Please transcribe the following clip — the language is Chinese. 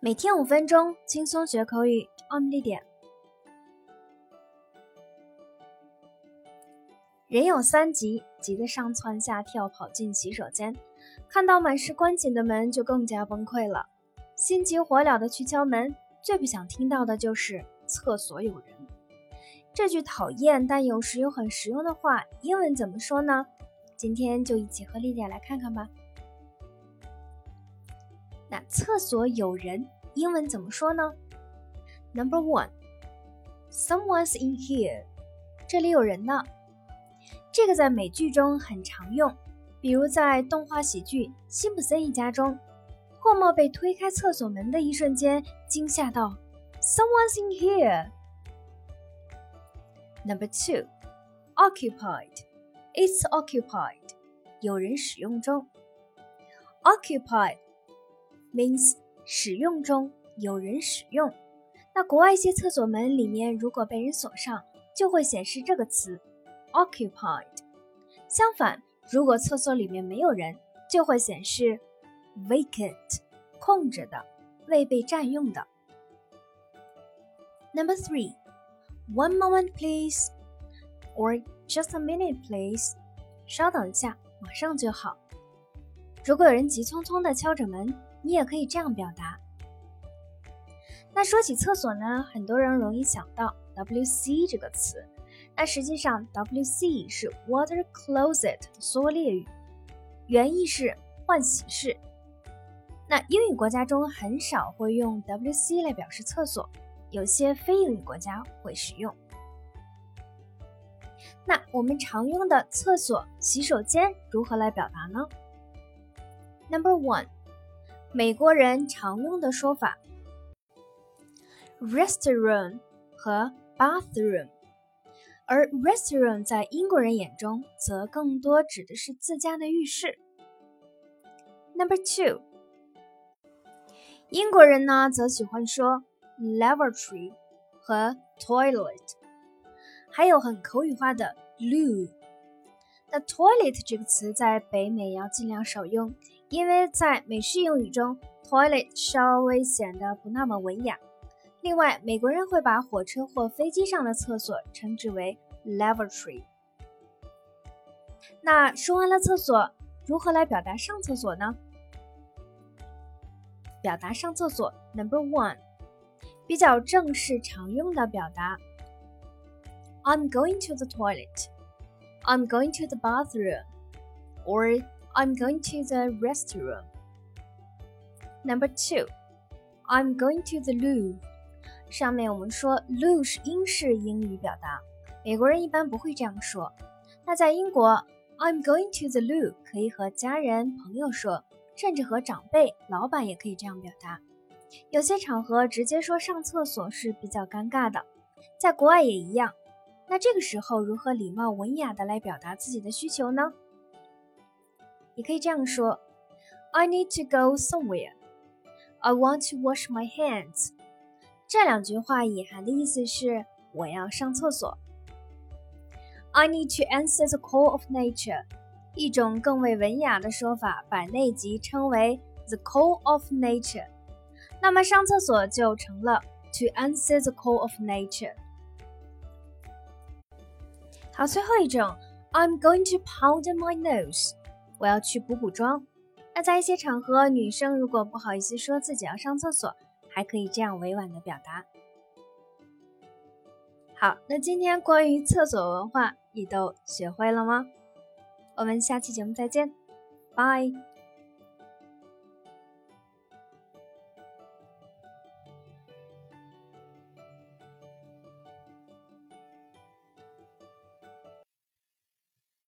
每天五分钟，轻松学口语。On 地点。人有三急，急得上蹿下跳跑进洗手间，看到满是关紧的门就更加崩溃了，心急火燎的去敲门。最不想听到的就是厕所有人。这句讨厌但有时又很实用的话，英文怎么说呢？今天就一起和丽姐来看看吧。那厕所有人，英文怎么说呢？Number one，someone's in here，这里有人呢。这个在美剧中很常用，比如在动画喜剧《辛普森一家》中，霍默被推开厕所门的一瞬间，惊吓到：“Someone's in here。” Number two, occupied. It's occupied. 有人使用中。Occupied means 使用中，有人使用。那国外一些厕所门里面如果被人锁上，就会显示这个词。occupied。相反，如果厕所里面没有人，就会显示 vacant，空着的，未被占用的。Number three, one moment please, or just a minute please。稍等一下，马上就好。如果有人急匆匆地敲着门，你也可以这样表达。那说起厕所呢，很多人容易想到 WC 这个词。那实际上，WC 是 water closet 的缩略语，原意是换洗室。那英语国家中很少会用 WC 来表示厕所，有些非英语国家会使用。那我们常用的厕所、洗手间如何来表达呢？Number one，美国人常用的说法：restroom 和 bathroom。而 “restroom” 在英国人眼中则更多指的是自家的浴室。Number two，英国人呢则喜欢说 lavatory 和 toilet，还有很口语化的 loo。那 toilet 这个词在北美要尽量少用，因为在美式英语中，toilet 稍微显得不那么文雅。另外，美国人会把火车或飞机上的厕所称之为 lavatory。那说完了厕所，如何来表达上厕所呢？表达上厕所，Number one，比较正式常用的表达：I'm going to the toilet. I'm going to the bathroom. Or I'm going to the restroom. Number two, I'm going to the loo. 上面我们说 loo 是英式英语表达，美国人一般不会这样说。那在英国，I'm going to the loo 可以和家人、朋友说，甚至和长辈、老板也可以这样表达。有些场合直接说上厕所是比较尴尬的，在国外也一样。那这个时候如何礼貌文雅的来表达自己的需求呢？你可以这样说：I need to go somewhere. I want to wash my hands. 这两句话隐含的意思是我要上厕所。I need to answer the call of nature。一种更为文雅的说法，把内急称为 the call of nature。那么上厕所就成了 to answer the call of nature。好，最后一种，I'm going to powder my nose。我要去补补妆。那在一些场合，女生如果不好意思说自己要上厕所。还可以这样委婉的表达。好，那今天关于厕所文化，你都学会了吗？我们下期节目再见，拜。